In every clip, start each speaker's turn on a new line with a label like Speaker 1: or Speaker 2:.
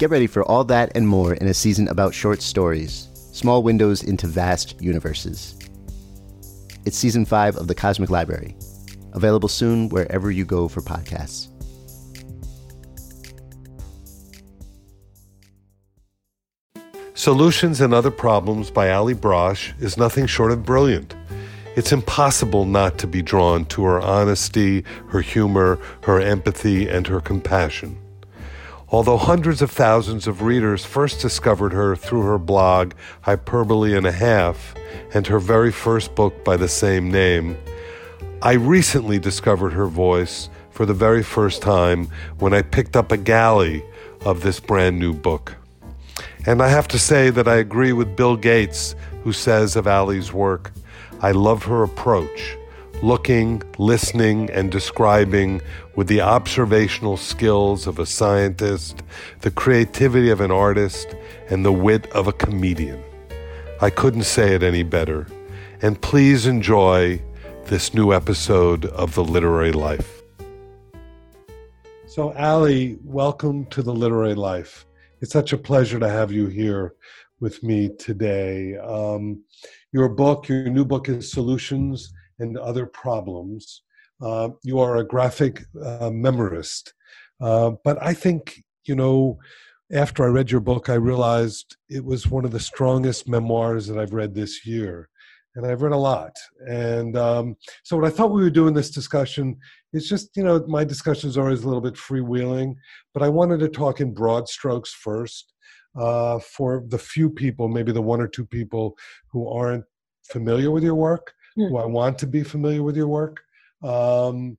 Speaker 1: Get ready for all that and more in a season about short stories, small windows into vast universes. It's season five of The Cosmic Library, available soon wherever you go for podcasts.
Speaker 2: Solutions and Other Problems by Allie Brosh is nothing short of brilliant. It's impossible not to be drawn to her honesty, her humor, her empathy, and her compassion. Although hundreds of thousands of readers first discovered her through her blog, Hyperbole and a Half, and her very first book by the same name, I recently discovered her voice for the very first time when I picked up a galley of this brand new book. And I have to say that I agree with Bill Gates, who says of Allie's work, I love her approach looking, listening, and describing with the observational skills of a scientist, the creativity of an artist, and the wit of a comedian. I couldn't say it any better. And please enjoy this new episode of The Literary Life. So, Allie, welcome to The Literary Life. It's such a pleasure to have you here with me today. Um, your book, your new book is Solutions and other problems. Uh, you are a graphic uh, memorist. Uh, but I think, you know, after I read your book, I realized it was one of the strongest memoirs that I've read this year. And I've read a lot. And um, so, what I thought we would do in this discussion is just, you know, my discussion is always a little bit freewheeling, but I wanted to talk in broad strokes first uh, for the few people, maybe the one or two people who aren't familiar with your work who I want to be familiar with your work. Um,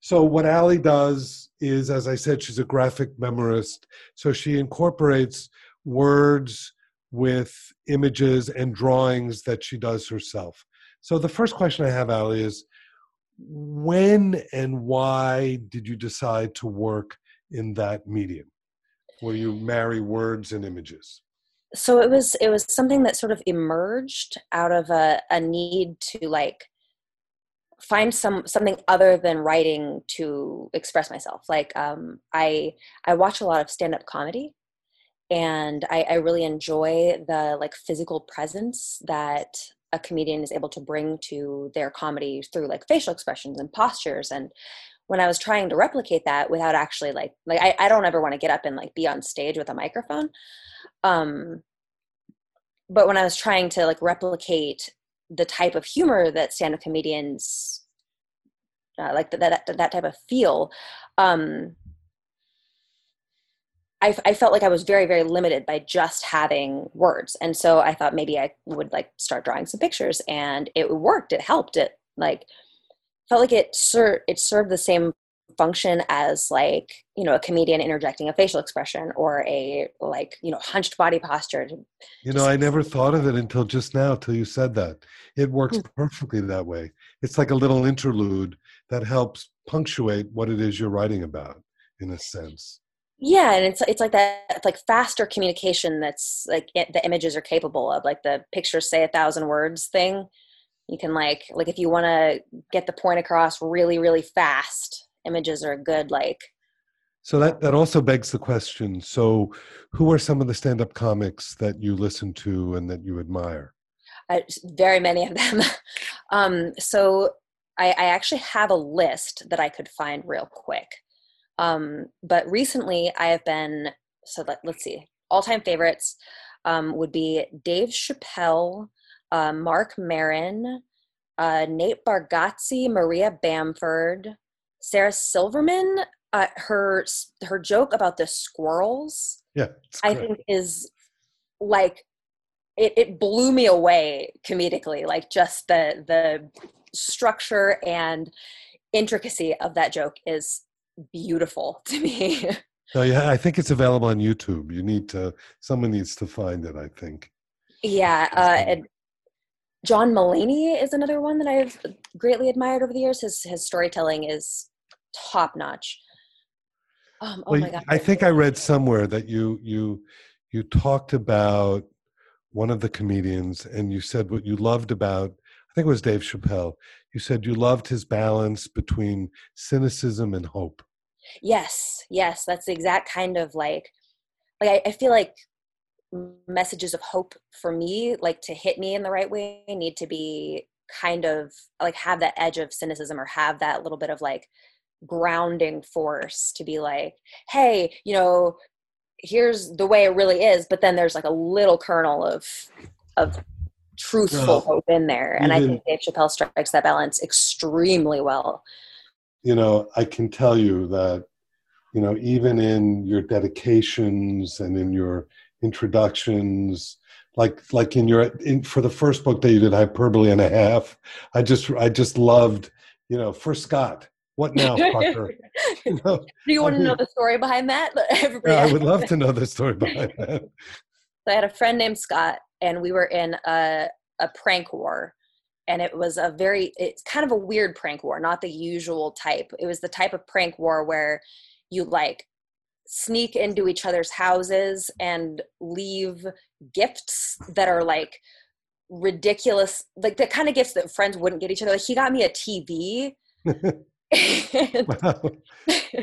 Speaker 2: so what Allie does is, as I said, she's a graphic memorist. So she incorporates words with images and drawings that she does herself. So the first question I have, Allie, is when and why did you decide to work in that medium where you marry words and images?
Speaker 3: So it was it was something that sort of emerged out of a, a need to like find some something other than writing to express myself. Like um, i i watch a lot of stand-up comedy and I, I really enjoy the like physical presence that a comedian is able to bring to their comedy through like facial expressions and postures and when i was trying to replicate that without actually like like i, I don't ever want to get up and like be on stage with a microphone um but when i was trying to like replicate the type of humor that stand-up comedians uh, like that, that that type of feel um I, I felt like I was very, very limited by just having words. And so I thought maybe I would like start drawing some pictures and it worked. It helped. It like felt like it ser- it served the same function as like you know a comedian interjecting a facial expression or a like you know hunched body posture.
Speaker 2: You know i never thought of it until just now till you said that. It works mm. perfectly that way. It's like a little interlude that helps punctuate what it is you're writing about in a sense.
Speaker 3: Yeah and it's it's like that it's like faster communication that's like it, the images are capable of like the pictures say a thousand words thing You can like like if you want to get the point across really really fast, images are good like
Speaker 2: So that that also begs the question. So, who are some of the stand-up comics that you listen to and that you admire?
Speaker 3: I, very many of them. um, so I, I, actually have a list that I could find real quick. Um, but recently, I have been so let, us see. All-time favorites um, would be Dave Chappelle, uh, Marc Maron, uh, Nate Bargatze, Maria Bamford, Sarah Silverman. Uh, her her joke about the squirrels,
Speaker 2: yeah,
Speaker 3: I think is like it, it blew me away comedically like just the the structure and intricacy of that joke is beautiful to me.
Speaker 2: No yeah i think it's available on youtube. You need to someone needs to find it i think.
Speaker 3: Yeah uh, john mulaney is another one that i've greatly admired over the years his his storytelling is top notch
Speaker 2: um, oh well, my god i think i read somewhere that you you you talked about one of the comedians and you said what you loved about I think it was Dave Chappelle. You said you loved his balance between cynicism and hope.
Speaker 3: Yes, yes, that's the exact kind of like like I, I feel like messages of hope for me, like to hit me in the right way, need to be kind of like have that edge of cynicism or have that little bit of like grounding force to be like, hey, you know, here's the way it really is but then there's like a little kernel of of truthful well, hope in there and even, i think dave chappelle strikes that balance extremely well.
Speaker 2: You know i can tell you that you know even in your dedications and in your introductions like like in your in for the first book that you did hyperbole and a half i just i just loved you know for scott what now, Parker?
Speaker 3: you know, Do you want I to know the story behind that?
Speaker 2: yeah, I would love to know the story behind that.
Speaker 3: So I had a friend named Scott, and we were in a, a prank war. And it was a very, it's kind of a weird prank war, not the usual type. It was the type of prank war where you like sneak into each other's houses and leave gifts that are like ridiculous, like the kind of gifts that friends wouldn't get each other. Like he got me a TV
Speaker 2: wow.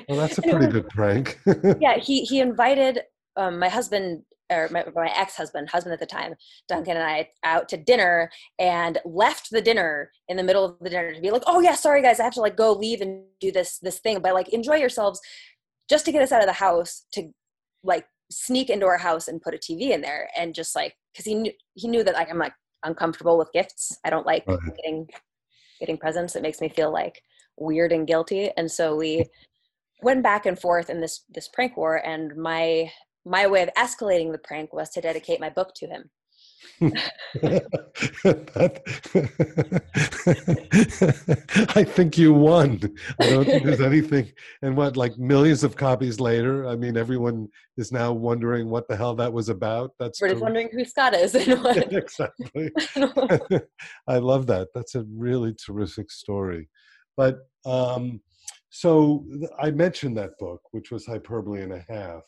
Speaker 2: Well, that's a pretty was, good prank.
Speaker 3: yeah, he he invited um, my husband or my, my ex-husband, husband at the time, Duncan and I out to dinner and left the dinner in the middle of the dinner to be like, oh yeah, sorry guys, I have to like go leave and do this this thing, but like enjoy yourselves, just to get us out of the house to like sneak into our house and put a TV in there and just like because he knew he knew that like I'm like uncomfortable with gifts. I don't like right. getting getting presents. It makes me feel like weird and guilty. And so we went back and forth in this this prank war. And my my way of escalating the prank was to dedicate my book to him.
Speaker 2: I think you won. I don't think there's anything. And what, like millions of copies later? I mean, everyone is now wondering what the hell that was about. That's
Speaker 3: we're just wondering who Scott is.
Speaker 2: exactly. I love that. That's a really terrific story. But um, so I mentioned that book, which was Hyperbole and a Half,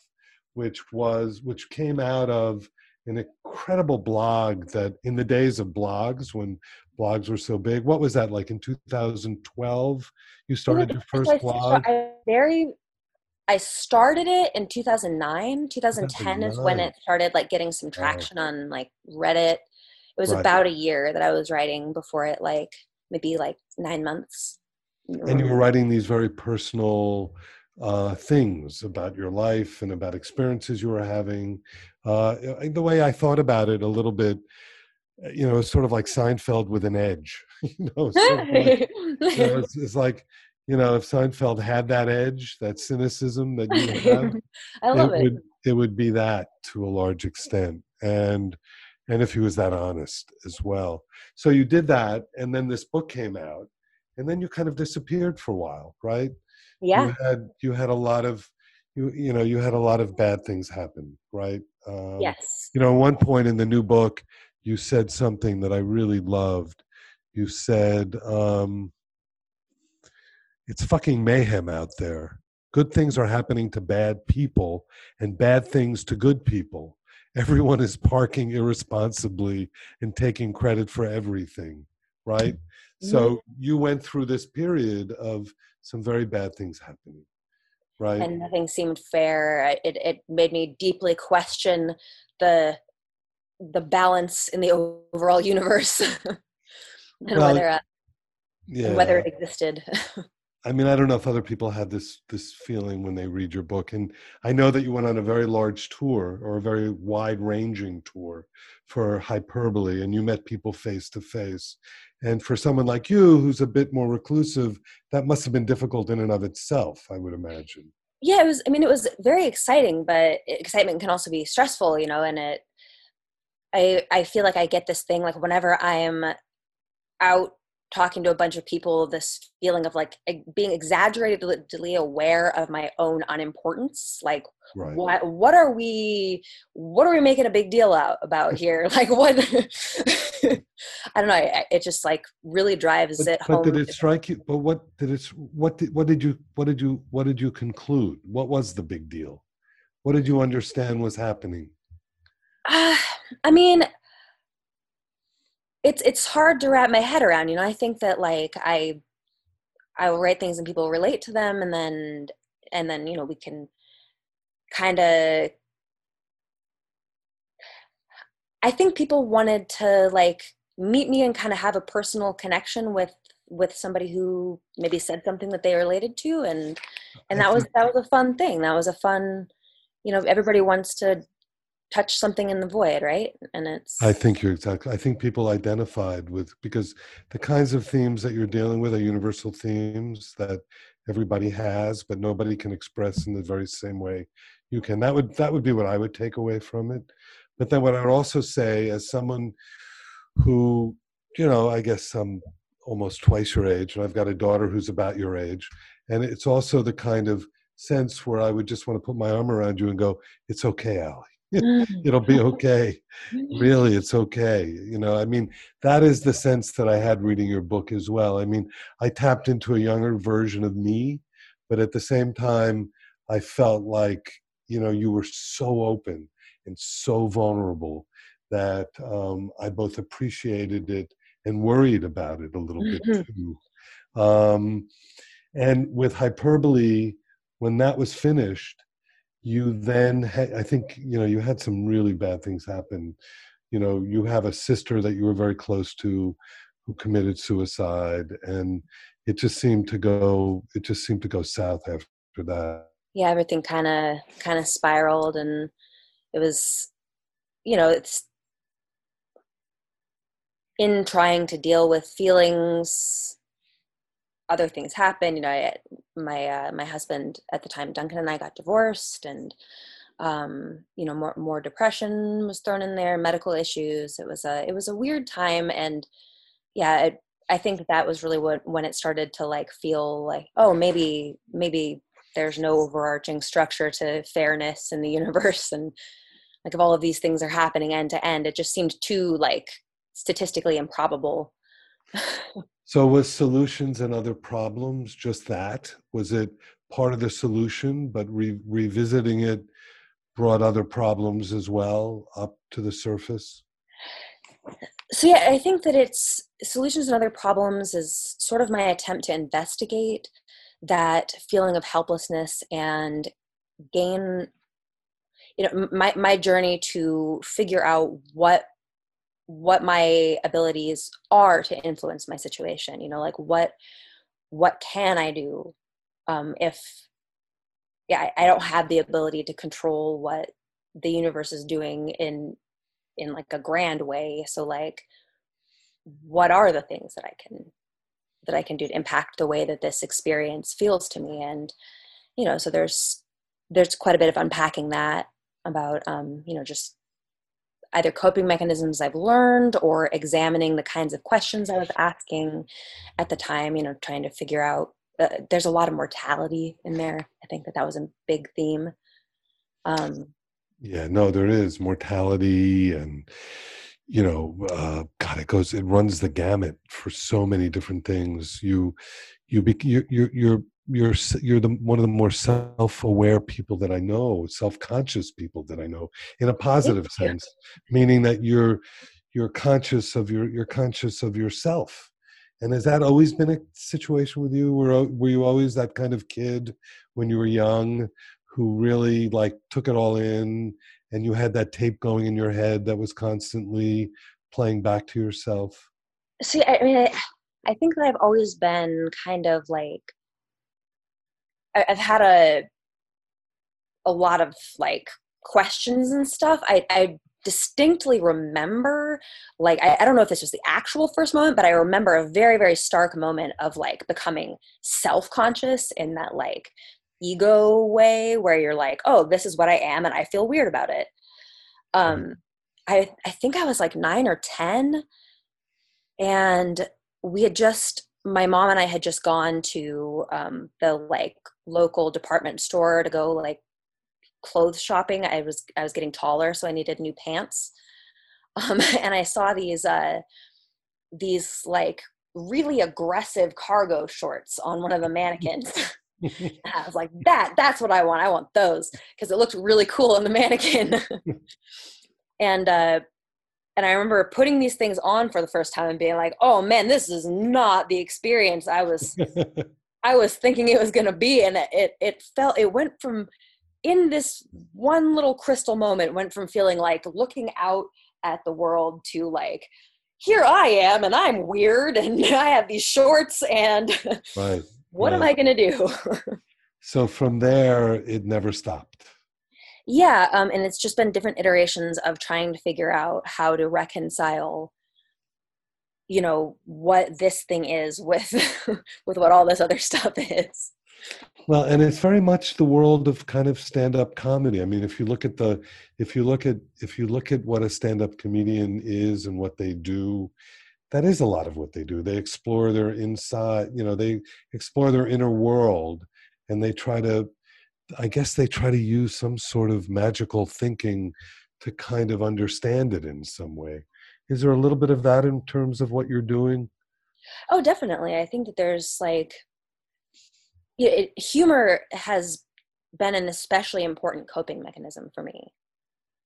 Speaker 2: which was which came out of an incredible blog that in the days of blogs when blogs were so big what was that like in 2012 you started your first blog
Speaker 3: I very i started it in 2009 2010 2009. is when it started like getting some traction wow. on like reddit it was right. about a year that i was writing before it like maybe like nine months
Speaker 2: and you were writing these very personal uh, things about your life and about experiences you were having. Uh, the way I thought about it a little bit, you know, it's sort of like Seinfeld with an edge. you know, like, you know it's, it's, like you know, if Seinfeld had that edge, that cynicism that you have,
Speaker 3: I love
Speaker 2: it,
Speaker 3: it.
Speaker 2: Would, it would be that to a large extent, and and if he was that honest as well. So you did that, and then this book came out, and then you kind of disappeared for a while, right?
Speaker 3: yeah
Speaker 2: you had you had a lot of you you know you had a lot of bad things happen right
Speaker 3: um, yes.
Speaker 2: you know at one point in the new book you said something that i really loved. You said um, it's fucking mayhem out there. Good things are happening to bad people and bad things to good people. Everyone is parking irresponsibly and taking credit for everything. Right? So you went through this period of some very bad things happening, right?
Speaker 3: and nothing seemed fair. It it made me deeply question the the balance in the overall universe and
Speaker 2: Well,
Speaker 3: whether uh,
Speaker 2: yeah.
Speaker 3: and whether it existed.
Speaker 2: I mean, I don't know if other people had this this feeling when they read your book, and I know that you went on a very large tour or a very wide ranging tour for hyperbole, and you met people face to face. And for someone like you, who's a bit more reclusive, that must have been difficult in and of itself. I would imagine.
Speaker 3: yeah, it was. I mean, it was very exciting, but excitement can also be stressful, you know. And it, I I feel like I get this thing like whenever I am out talking to a bunch of people, this feeling of like being exaggeratedly aware of my own unimportance, like
Speaker 2: Right.
Speaker 3: what what are we what are we making a big deal out about here like what i don't know it, it just like really drives
Speaker 2: But,
Speaker 3: it
Speaker 2: but
Speaker 3: home
Speaker 2: did it strike you? But what did it? What did? What did you? What did you? What did you conclude? What was the big deal? What did you understand was happening?
Speaker 3: Uh, I mean, it's it's hard to wrap my head around. You know, I think that like I I will write things and people relate to them, and then and then you know we can kind of. I think people wanted to like meet me and kind of have a personal connection with with somebody who maybe said something that they related to and and that was that was a fun thing that was a fun you know everybody wants to touch something in the void right and it's
Speaker 2: I think you're exactly. I think people identified with because the kinds of themes that you're dealing with are universal themes that everybody has, but nobody can express in the very same way you can. That would that would be what I would take away from it. But then what I'd also say, as someone who, you know, I guess I'm almost twice your age, and I've got a daughter who's about your age, and it's also the kind of sense where I would just want to put my arm around you and go, "It's okay, Allie." It'll be okay. Really it's okay you know i mean that is the sense that i had reading your book as well. I mean i tapped into a younger version of me but at the same time i felt like you know you were so open and so vulnerable that um, i both appreciated it and worried about it a little bit
Speaker 3: Mhm.
Speaker 2: too. Um, and with hyperbole when that was finished you then ha- i think you know you had some really bad things happen. You know you have a sister that you were very close to who committed suicide and it just seemed to go it just seemed to go south after that.
Speaker 3: Yeah everything kind of kind of spiraled and it was you know it's in trying to deal with feelings other things happened you know I, my uh, my husband at the time duncan and i got divorced and um, you know more more depression was thrown in there medical issues. It was a it was a weird time and yeah it, i think that was really what when it started to like feel like oh maybe maybe there's no overarching structure to fairness in the universe and like if all of these things are happening end to end it just seemed too like statistically improbable
Speaker 2: so was solutions and other problems just that? Was it part of the solution but re- revisiting it brought other problems as well up to the surface?
Speaker 3: So yeah i think that it's solutions and other problems is sort of my attempt to investigate that feeling of helplessness and gain you know my my journey to figure out what what my abilities are to influence my situation you know like what what can i do um if yeah I, I don't have the ability to control what the universe is doing in in like a grand way. So like what are the things that i can that i can do to impact the way that this experience feels to me? And you know so there's there's quite a bit of unpacking that about um you know just either coping mechanisms i've learned or examining the kinds of questions i was asking at the time you know trying to figure out uh, there's a lot of mortality in there i think that that was a big theme um
Speaker 2: Yeah, no, there is mortality and you know, uh, God, it goes, it runs the gamut for so many different things. You, you, be, you, you're, you're, you're, you're the one of the more self-aware people that I know, self-conscious people that I know, in a positive
Speaker 3: you.
Speaker 2: sense, meaning that you're, you're conscious of your, you're conscious of yourself, And has that always been a situation with you? Were were you always that kind of kid when you were young who really like took it all in and you had that tape going in your head that was constantly playing back to yourself?
Speaker 3: See, I mean, I, I think that I've always been kind of like I've had a a lot of like questions and stuff. I, I distinctly remember like I, I don't know if this was the actual first moment, but I remember a very, very stark moment of like becoming self-conscious in that like ego way where you're like, oh, this is what I am and I feel weird about it. Um I I think I was like nine or ten and we had just my mom and I had just gone to um, the like local department store to go like clothes shopping. I was I was getting taller, so I needed new pants. Um, and I saw these uh, these like really aggressive cargo shorts on one of the mannequins. I was like, that that's what I want. I want those because it looked really cool on the mannequin. and uh, and I remember putting these things on for the first time and being like, "Oh man, this is not the experience I was I was thinking it was going to be." And it it felt it went from in this one little crystal moment went from feeling like looking out at the world to like here I am and I'm weird and I have these shorts and
Speaker 2: right.
Speaker 3: what am. I going to do?
Speaker 2: So from there, it never stopped.
Speaker 3: yeah um, and it's just been different iterations of trying to figure out how to reconcile you know what this thing is with with what all this other stuff is
Speaker 2: Well, and it's very much the world of kind of stand-up comedy. I mean, if you look at the, if you look at, if you look at what a stand-up comedian is and what they do, that is a lot of what they do. They explore their inside, you know, they explore their inner world, and they try to, I guess, they try to use some sort of magical thinking to kind of understand it in some way. Is there a little bit of that in terms of what you're doing?
Speaker 3: oh definitely. I think that there's like it, humor has been an especially important coping mechanism for me.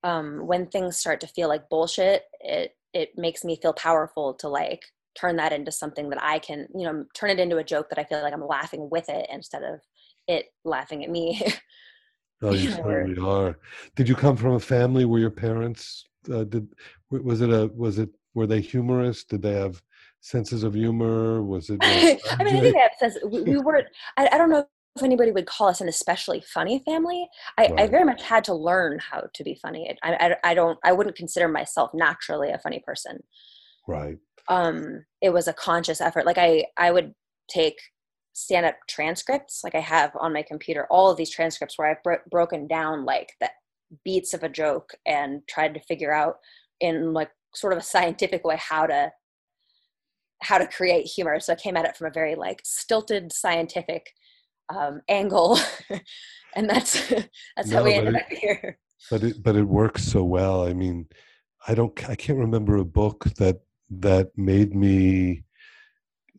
Speaker 3: Um, when things start to feel like bullshit it it makes me feel powerful to like turn that into something that i can you know turn it into a joke that i feel like i'm laughing with it instead of it laughing at me
Speaker 2: Oh, you certainly are. Did you come from a family where your parents uh, did? Was it a? Was it? Were they humorous? Did they have senses of humor? Was it?
Speaker 3: I mean, I think that says we, we weren't. I, I don't know if anybody would call us an especially funny family. I, I very much had to learn how to be funny. I, I, I don't. I wouldn't consider myself naturally a funny person.
Speaker 2: Right.
Speaker 3: Um, it was a conscious effort. Like I, I would take stand-up transcripts, like I have on my computer, all of these transcripts where I've bro- broken down like the beats of a joke and tried to figure out in like sort of a scientific way how to how to create humor. So I came at it from a very like stilted scientific um, angle, and that's that's how we ended
Speaker 2: it-
Speaker 3: up here.
Speaker 2: But it but it works so well. I mean, I don't. I can't remember a book that that made me,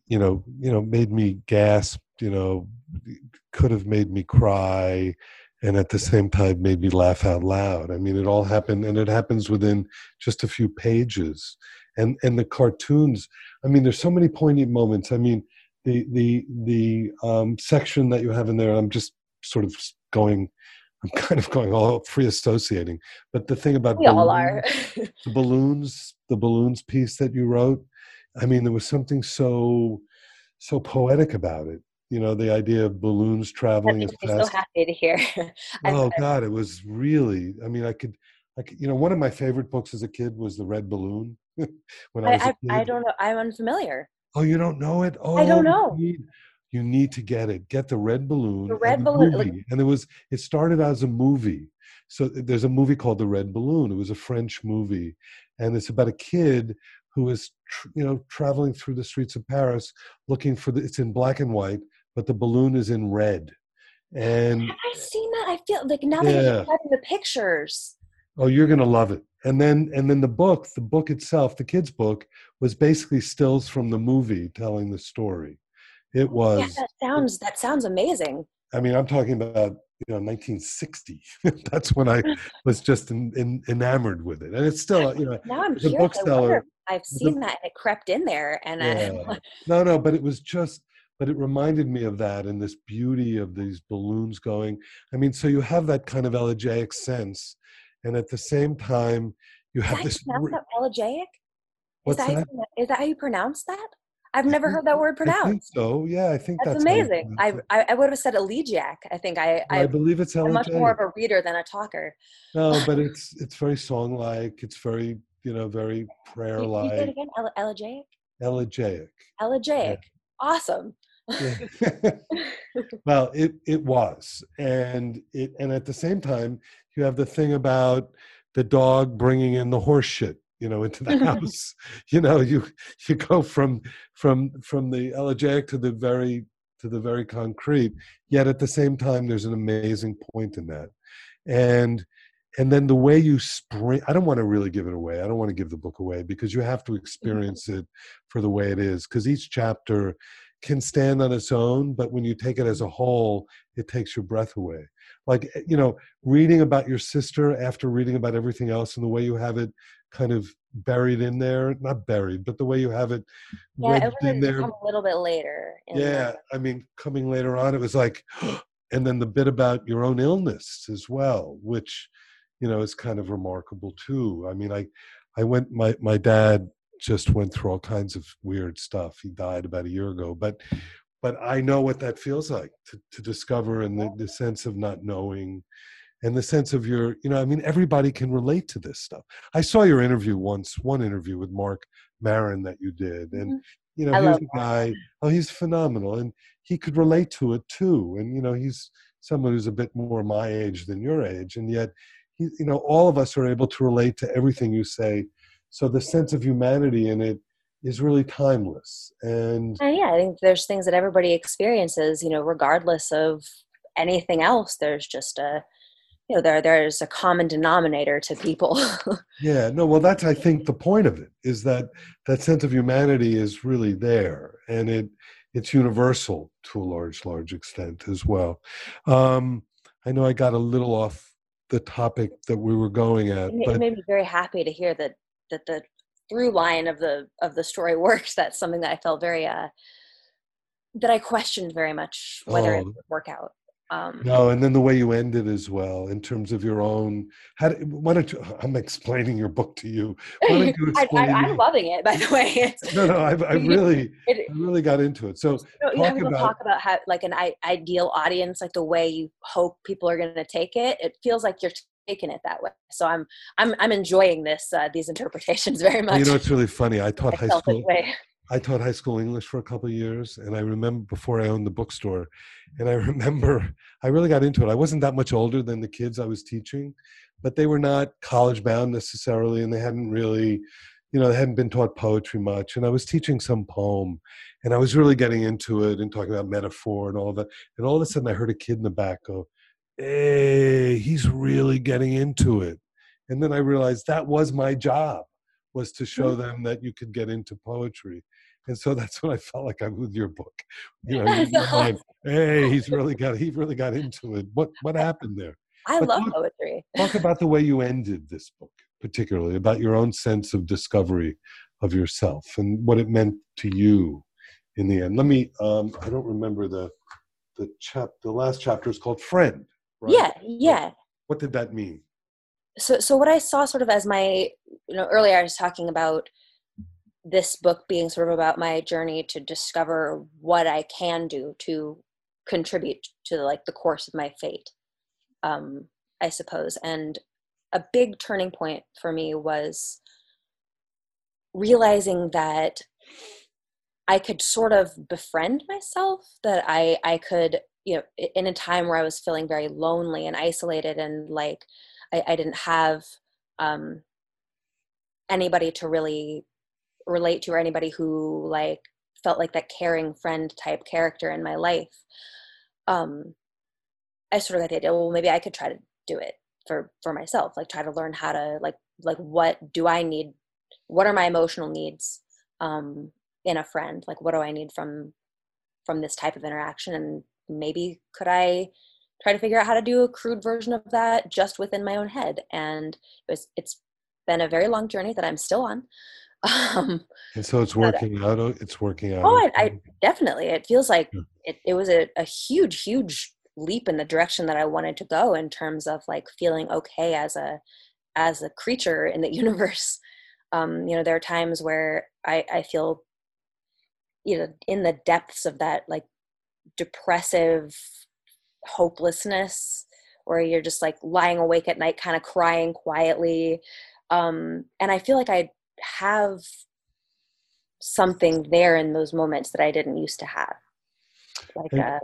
Speaker 2: you know, you know, made me gasp. You know, could have made me cry, and at the same time made me laugh out loud. I mean, it all happened, and it happens within just a few pages. And and the cartoons. I mean, there's so many poignant moments. I mean, the the the um, section that you have in there. I'm just sort of going. I'm kind of going all free associating. But the thing about
Speaker 3: We all are.
Speaker 2: the balloons, the balloons piece that you wrote. I mean, there was something so so poetic about it. You know, the idea of balloons traveling as
Speaker 3: me so happy to hear.
Speaker 2: Oh God, it was really. I mean, I could, I could, you know, one of my favorite books as a kid was The Red Balloon. when I
Speaker 3: I,
Speaker 2: was
Speaker 3: I. I don't know. I'm unfamiliar.
Speaker 2: Oh, you don't know it? Oh,
Speaker 3: I don't oh,
Speaker 2: you
Speaker 3: know.
Speaker 2: need- You need to get it. Get the red balloon.
Speaker 3: The Red Balloon, like-
Speaker 2: movie. and it was. It started as a movie. So there's a movie called The Red Balloon. It was a French movie, and it's about a kid who is, tr- you know, traveling through the streets of Paris looking for the. It's in black and white, but the balloon is in red. And
Speaker 3: Have I seen that? I feel like now that you're the pictures.
Speaker 2: Oh, you're gonna love it. And then and then the book, the book itself, the kids' book, was basically stills from the movie telling the story. It was
Speaker 3: Yeah, that sounds that sounds amazing.
Speaker 2: I mean, I'm talking about you know 1960. That's when I was just in, in, enamored with it, and it's still you know
Speaker 3: Now I'm.
Speaker 2: Bookseller.
Speaker 3: I've seen that it crept in there, and
Speaker 2: Yeah.
Speaker 3: I,
Speaker 2: no, no, but it was just, but it reminded me of that and this beauty of these balloons going. I mean, so you have that kind of elegiac sense, and at the same time, you
Speaker 3: is
Speaker 2: have this. re-
Speaker 3: that elegiac? Is
Speaker 2: What's
Speaker 3: that, how you
Speaker 2: that?
Speaker 3: is that how you pronounce that? I've never heard that word
Speaker 2: I think
Speaker 3: pronounced.
Speaker 2: so. Yeah, I think
Speaker 3: That's
Speaker 2: that's,
Speaker 3: amazing. I. I I would have said elegiac. I think I
Speaker 2: I,
Speaker 3: I
Speaker 2: believe it's elegiac.
Speaker 3: I'm much more of a reader than a talker.
Speaker 2: No, but it's it's very song-like. It's very you know very
Speaker 3: you, you say it again? Ele- elegiac.
Speaker 2: elegiac.
Speaker 3: Elegiac. Awesome.
Speaker 2: Yeah. well, it it was, and it and at the same time, you have the thing about the dog bringing in the horse shit, you know, into the house. you know, you you go from from from the elegiac to the very to the very concrete. Yet at the same time, there's an amazing point in that, and and then the way you spring i don't want to really give it away i don't want to give the book away because you have to experience it for the way it is because each chapter can stand on its own but when you take it as a whole it takes your breath away like eh, you know reading about your sister after reading about everything else and the way you have it kind of buried in there not buried but the way you have it
Speaker 3: Yeah, it would
Speaker 2: in
Speaker 3: have
Speaker 2: there
Speaker 3: a little bit later. in the-
Speaker 2: yeah i mean coming later on it was like and then the bit about your own illness as well which you know is kind of remarkable too. I mean i i went my my dad just went through all kinds of weird stuff. He died about a year ago but but i know what that feels like to, to discover and the, the sense of not knowing and the sense of your you know i mean everybody can relate to this stuff. I saw your interview once one interview with Marc Maron that you did and
Speaker 3: Mhm.
Speaker 2: you know
Speaker 3: I
Speaker 2: here's a guy oh he's phenomenal and he could relate to it too and you know he's someone who's a bit more my age than your age and yet he, you know all of us are able to relate to everything you say so the sense of humanity in it is really timeless and
Speaker 3: And yeah, I think there's things that everybody experiences, you know, regardless of anything else. There's just a, you know, there there's a common denominator to people.
Speaker 2: yeah no well that's i think the point of it is that that sense of humanity is really there and it it's universal to a large large extent as well um i know i got a little off the topic that we were going at
Speaker 3: it
Speaker 2: but
Speaker 3: it made me very happy to hear that that the through line of the of the story works. That's something that I felt very uh that I questioned very much whether it
Speaker 2: Oh.
Speaker 3: would work out. Um,
Speaker 2: No, and then the way you end it as well, in terms of your own. How? do- Why don't you? I'm explaining your book to you. Why don't you explain?
Speaker 3: I, I'm loving it, by the way. It's,
Speaker 2: no, no, I, I really,
Speaker 3: it,
Speaker 2: I really got into it. So
Speaker 3: No, you know,
Speaker 2: talk
Speaker 3: people
Speaker 2: about-
Speaker 3: talk about how like an I- ideal audience, like the way you hope people are going to take it. It feels like you're taking it that way. So I'm I'm I'm enjoying this uh, these interpretations very much.
Speaker 2: you know, it's really funny. I taught
Speaker 3: I
Speaker 2: high school. I taught high school English for a couple of years, and I remember before I owned the bookstore, and I remember I really got into it. I wasn't that much older than the kids I was teaching, but they were not college bound necessarily, and they hadn't really, you know, they hadn't been taught poetry much. And I was teaching some poem, and I was really getting into it and talking about metaphor and all that. And all of a sudden, I heard a kid in the back go, "Hey, he's really getting into it." And then I realized that was my job was to show hmm. them that you could get into poetry. And so that's what I felt like I'm with your book. You know, you're hey, he's really got he really got into it. What what happened there?
Speaker 3: I
Speaker 2: But
Speaker 3: love
Speaker 2: talk-
Speaker 3: poetry.
Speaker 2: Talk about the way you ended this book, particularly about your own sense of discovery of yourself and what it meant to you in the end. Let me um I don't remember the the chap the last chapter is called Friend. Right?
Speaker 3: Yeah, yeah.
Speaker 2: What did that mean?
Speaker 3: so so what i saw sort of as my you know earlier i was talking about this book being sort of about my journey to discover what i can do to contribute to like the course of my fate um i suppose. And a big turning point for me was realizing that i could sort of befriend myself that i i could you know in a time where i was feeling very lonely and isolated and like I, I didn't have um, anybody to really relate to or anybody who like felt like that caring friend type character in my life. Um, I sort of got the idea, well, maybe I could try to do it for for myself, like try to learn how to like like what do I need? What are my emotional needs um, in a friend? Like what do I need from from this type of interaction? And maybe could I try to figure out how to do a crude version of that just within my own head and it was it's been a very long journey that i'm still on Um,
Speaker 2: And so it's working out. It's working out.
Speaker 3: oh, I, I definitely. It feels like
Speaker 2: Yeah.
Speaker 3: it, it was a, a huge, huge leap in the direction that I wanted to go in terms of like feeling okay as a as a creature in the universe. Um, you know, there are times where I, I feel you know in the depths of that like depressive hopelessness where you're just like lying awake at night kind of crying quietly um and i feel like i have something there in those moments that i didn't used to have like
Speaker 2: And-
Speaker 3: uh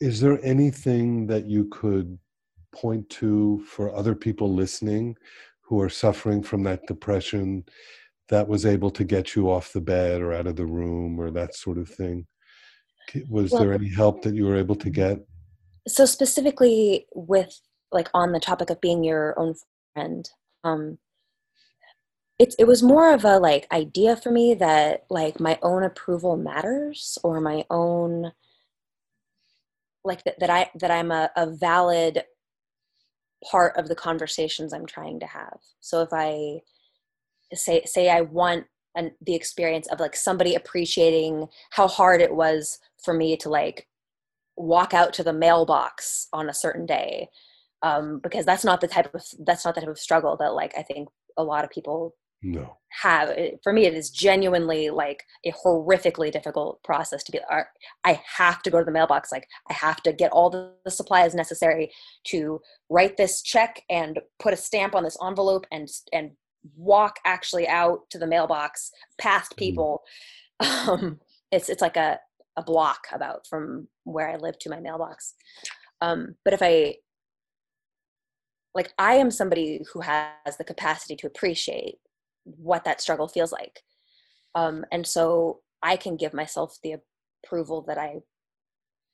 Speaker 2: Is there anything that you could point to for other people listening who are suffering from that depression that was able to get you off the bed or out of the room or that sort of thing? Was
Speaker 3: Well-
Speaker 2: there any help that you were able to get?
Speaker 3: so specifically with like on the topic of being your own friend um it, it was more of a like idea for me that like my own approval matters or my own like that, that i that i'm a, a valid part of the conversations i'm trying to have. So if i say say i want an, the experience of like somebody appreciating how hard it was for me to like walk out to the mailbox on a certain day um, because that's not the type of that's not the type of struggle that like i think a lot of people
Speaker 2: No.
Speaker 3: have for me it is genuinely like a horrifically difficult process to be i have to go to the mailbox like i have to get all the, the supplies necessary to write this check and put a stamp on this envelope and and walk actually out to the mailbox past people. Um it's it's like a a block about from where i live to my mailbox. Um but if i like i am somebody who has the capacity to appreciate what that struggle feels like. Um and so i can give myself the approval that i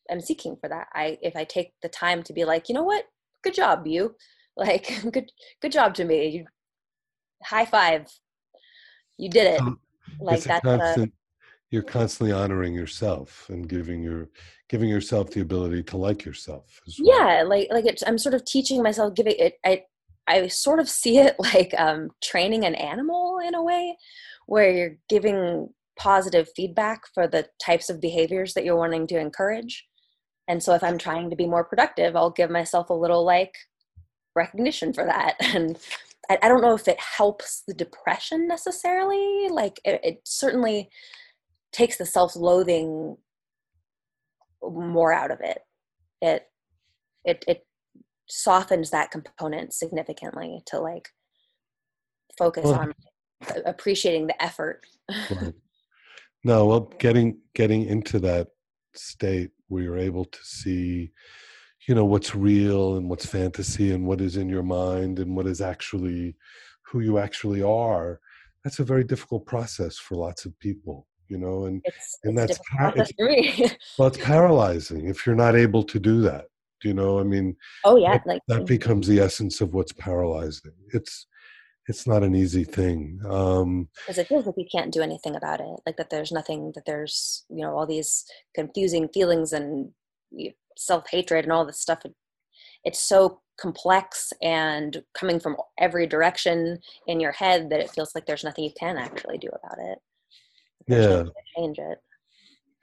Speaker 3: am seeking for that. I if i take the time to be like you know what? Good job you. Like good good job to me you high five. You did it.
Speaker 2: Um,
Speaker 3: like
Speaker 2: a
Speaker 3: that's
Speaker 2: constant, you're constantly honoring yourself and giving your giving yourself the ability to like yourself as well.
Speaker 3: yeah like like it's i'm sort of teaching myself giving it i i sort of see it like um training an animal in a way where you're giving positive feedback for the types of behaviors that you're wanting to encourage. And so if i'm trying to be more productive i'll give myself a little like recognition for that. And i, I don't know if it helps the depression necessarily like it, it certainly takes the self-loathing more out of it. It it it softens that component significantly to like focus
Speaker 2: Well-
Speaker 3: on appreciating the effort
Speaker 2: Right. No, well, getting getting into that state where you're able to see, you know, what's real and what's fantasy and what is in your mind and what is actually who you actually are. That's a very difficult process for lots of people, you know, and
Speaker 3: it's,
Speaker 2: And
Speaker 3: it's
Speaker 2: that's par-
Speaker 3: process
Speaker 2: well, it's paralyzing if you're not able to do that. You know, I mean,
Speaker 3: oh yeah like
Speaker 2: that becomes the essence of what's paralyzing. It's it's not an easy thing. Um,
Speaker 3: because it feels like you can't do anything about it like that there's nothing that there's you know all these confusing feelings and self-hatred and all this stuff it, it's so complex and coming from every direction in your head that it feels like there's nothing you can actually do about it There's
Speaker 2: Yeah.
Speaker 3: change it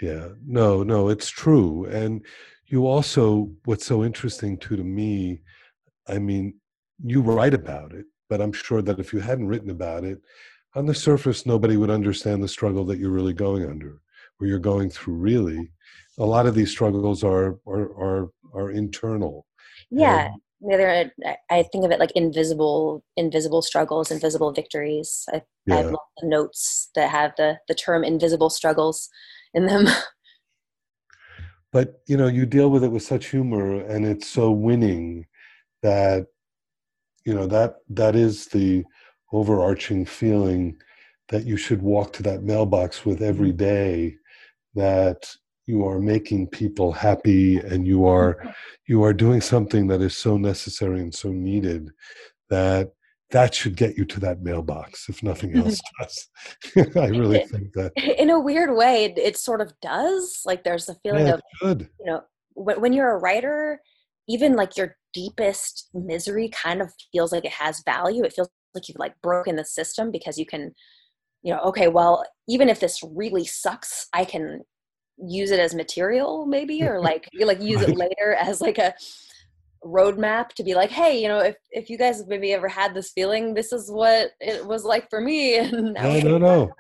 Speaker 2: Yeah, no, no, it's true. And you also, what's so interesting too to me, I mean, you write about it, but I'm sure that if you hadn't written about it, on the surface, nobody would understand the struggle that you're really going under, or you're going through. Really, a lot of these struggles are are are, are internal.
Speaker 3: yeah
Speaker 2: And-
Speaker 3: yeah, I think of it like invisible, invisible struggles, invisible victories. I, I
Speaker 2: yeah,
Speaker 3: have lots of notes that have the the term invisible struggles in them.
Speaker 2: but you know, you deal with it with such humor, and it's so winning that you know that that is the overarching feeling that you should walk to that mailbox with every mm-hmm. day that you are making people happy and you are mm-hmm. you are doing something that is so necessary and so needed that that should get you to that mailbox if nothing mm-hmm. else does i really think that
Speaker 3: in a weird way, it, it sort of does. Like there's a feeling
Speaker 2: yeah,
Speaker 3: of
Speaker 2: it should
Speaker 3: you know when, when you're a writer, even like your deepest misery kind of feels like it has value. It feels like you've like broken the system because you can you know, okay, well, even if this really sucks, I can use it as material maybe or like you like use it later as like a roadmap to be like hey you know if if you guys have maybe ever had this feeling this is what it was like for me. And
Speaker 2: no no no.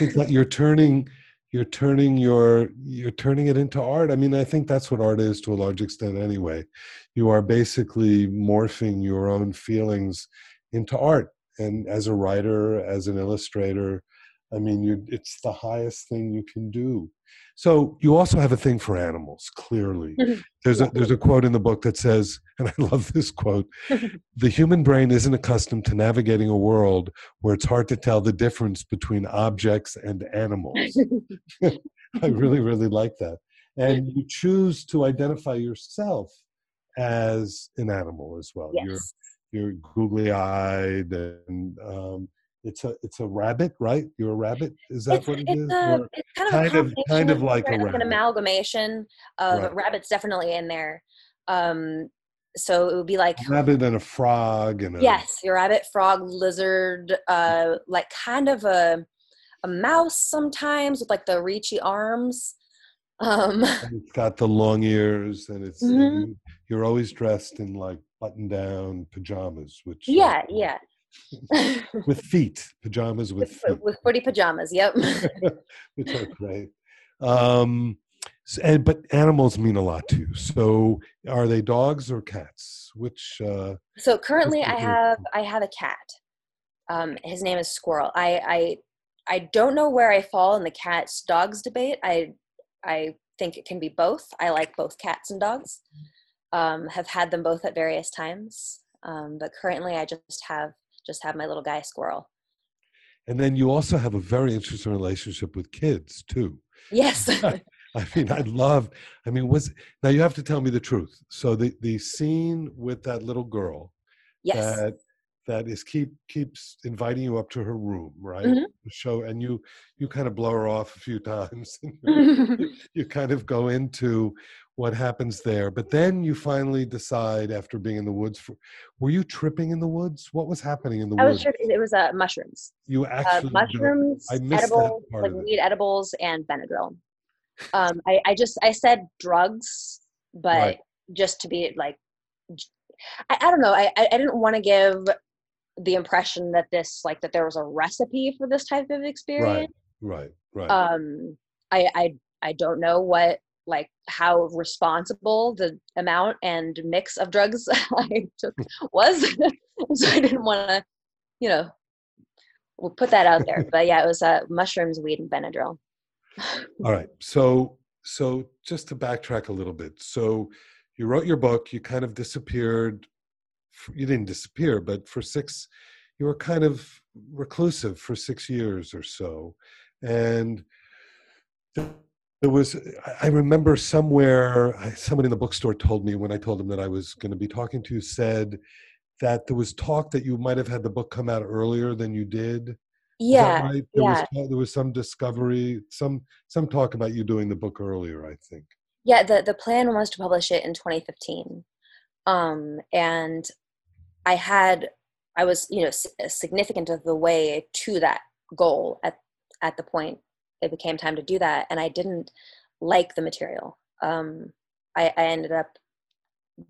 Speaker 2: It's like you're turning you're turning your you're turning it into art. I mean i think that's what art is to a large extent anyway. You are basically morphing your own feelings into art. And as a writer as an illustrator i mean you it's the highest thing you can do. So you also have a thing for animals clearly. There's a there's a quote in the book that says and i love this quote the human brain isn't accustomed to navigating a world where it's hard to tell the difference between objects and animals. I really really like that. And you choose to identify yourself as an animal as well. You're
Speaker 3: yes.
Speaker 2: you're googly eyed and um, it's a it's a rabbit right? You're a rabbit? Is that
Speaker 3: it's,
Speaker 2: what it
Speaker 3: it's
Speaker 2: is?
Speaker 3: a, it's kind of
Speaker 2: kind
Speaker 3: a
Speaker 2: of- kind of like a
Speaker 3: right, an amalgamation of
Speaker 2: Right.
Speaker 3: rabbits definitely in there. Um so it would be like
Speaker 2: a rabbit and a frog and a
Speaker 3: yes your rabbit frog lizard uh like kind of a a mouse sometimes with like the reachy arms. Um
Speaker 2: it's got the long ears and it's and
Speaker 3: Mhm.
Speaker 2: you, you're always dressed in like button down pajamas which uh,
Speaker 3: yeah yeah
Speaker 2: with feet pajamas with
Speaker 3: with,
Speaker 2: feet.
Speaker 3: with footy pajamas yep.
Speaker 2: Which are great um and but animals mean a lot to you. So are they dogs or cats? Which uh
Speaker 3: so currently i have i have a cat. Um his name is squirrel. I i i don't know where i fall in the cats dogs debate. I i think it can be both. I like both cats and dogs. Um have had them both at various times. Um but currently i just have just have my little guy squirrel
Speaker 2: and then you also have a very interesting relationship with kids too
Speaker 3: yes
Speaker 2: I mean, I love. I mean, was now you have to tell me the truth. So the the scene with that little girl
Speaker 3: yes
Speaker 2: that that is keep keeps inviting you up to her room, right?
Speaker 3: Mhm.
Speaker 2: Show and you you kind of blow her off a few times. and you kind of go into what happens there, but then you finally decide after being in the woods. For, were you tripping in the woods? What was happening in the
Speaker 3: i was
Speaker 2: woods?
Speaker 3: it was uh, mushrooms
Speaker 2: You
Speaker 3: uh, mushrooms,
Speaker 2: I missed that
Speaker 3: edible,
Speaker 2: part
Speaker 3: like weed edibles, and Benadryl. Um, I, I just I said drugs, but
Speaker 2: Right.
Speaker 3: just to be like, I, I, don't know. I I I didn't want to give the impression that this like that there was a recipe for this type of experience.
Speaker 2: Right, right.
Speaker 3: Um, I I I don't know what like how responsible the amount and mix of drugs I took was, so I didn't want to, you know, we'll put that out there. But yeah, it was uh, mushrooms, weed, and Benadryl.
Speaker 2: All right. So so just to backtrack a little bit. So you wrote your book, you kind of disappeared you didn't disappear, but for 6 you were kind of reclusive for 6 years or so. And there was I- remember somewhere somebody in the bookstore told me when I told them that I was going to be talking to you said that there was talk that you might have had the book come out earlier than you did.
Speaker 3: Yeah,
Speaker 2: right? There
Speaker 3: yeah.
Speaker 2: was there was some discovery, some some talk about you doing the book earlier. I think.
Speaker 3: Yeah, the the plan was to publish it in 2015, um, and I had I was you know significant of the way to that goal at at the point it became time to do that, and I didn't like the material. Um, I, I ended up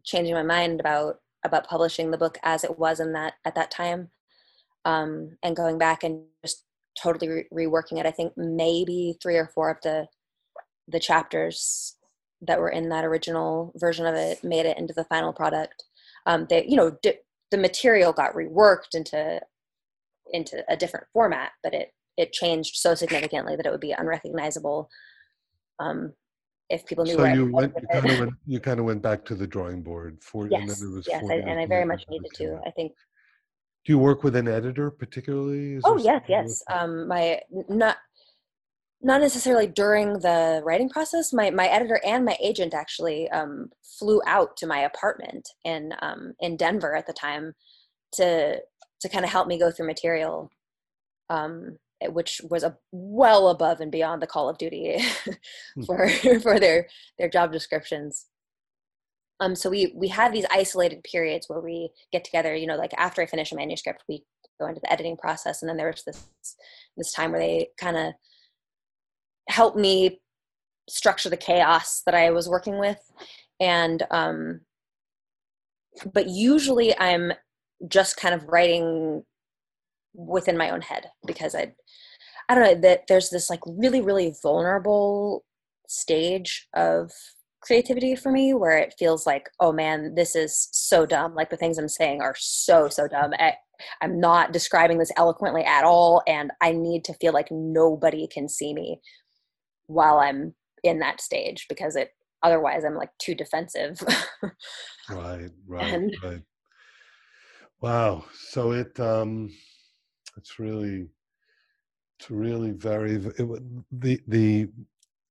Speaker 3: changing my mind about about publishing the book as it was in that at that time, um, and going back and just totally re- reworking it. I think maybe three or four of the the chapters that were in that original version of it made it into the final product. Um, they, you know, di- the material got reworked into into a different format, but it it changed so significantly that it would be unrecognizable um, if people knew
Speaker 2: So you went, you kind of went, you kind of went back to the drawing board for, and then
Speaker 3: yes,
Speaker 2: was.
Speaker 3: yes, I, and I very much needed to. I think
Speaker 2: Do you work with an editor particularly? Is
Speaker 3: Oh yes, yes. Um, my not not necessarily during the writing process. My my editor and my agent actually um, flew out to my apartment in um, in Denver at the time to to kind of help me go through material, um, which was a well above and beyond the Call of Duty for for their their job descriptions. Um, so we we have these isolated periods where we get together. You know, like after I finish a manuscript, we go into the editing process. And then there was this this time where they kind of helped me structure the chaos that I was working with. And um but usually I'm just kind of writing within my own head because I I don't know that there's this like really really vulnerable stage of creativity for me where it feels like oh man this is so dumb like the things i'm saying are so so dumb I, i'm not describing this eloquently at all and i need to feel like nobody can see me while i'm in that stage because it otherwise i'm like too defensive.
Speaker 2: Right right
Speaker 3: And-
Speaker 2: right. Wow. So it um it's really it's really very it, the the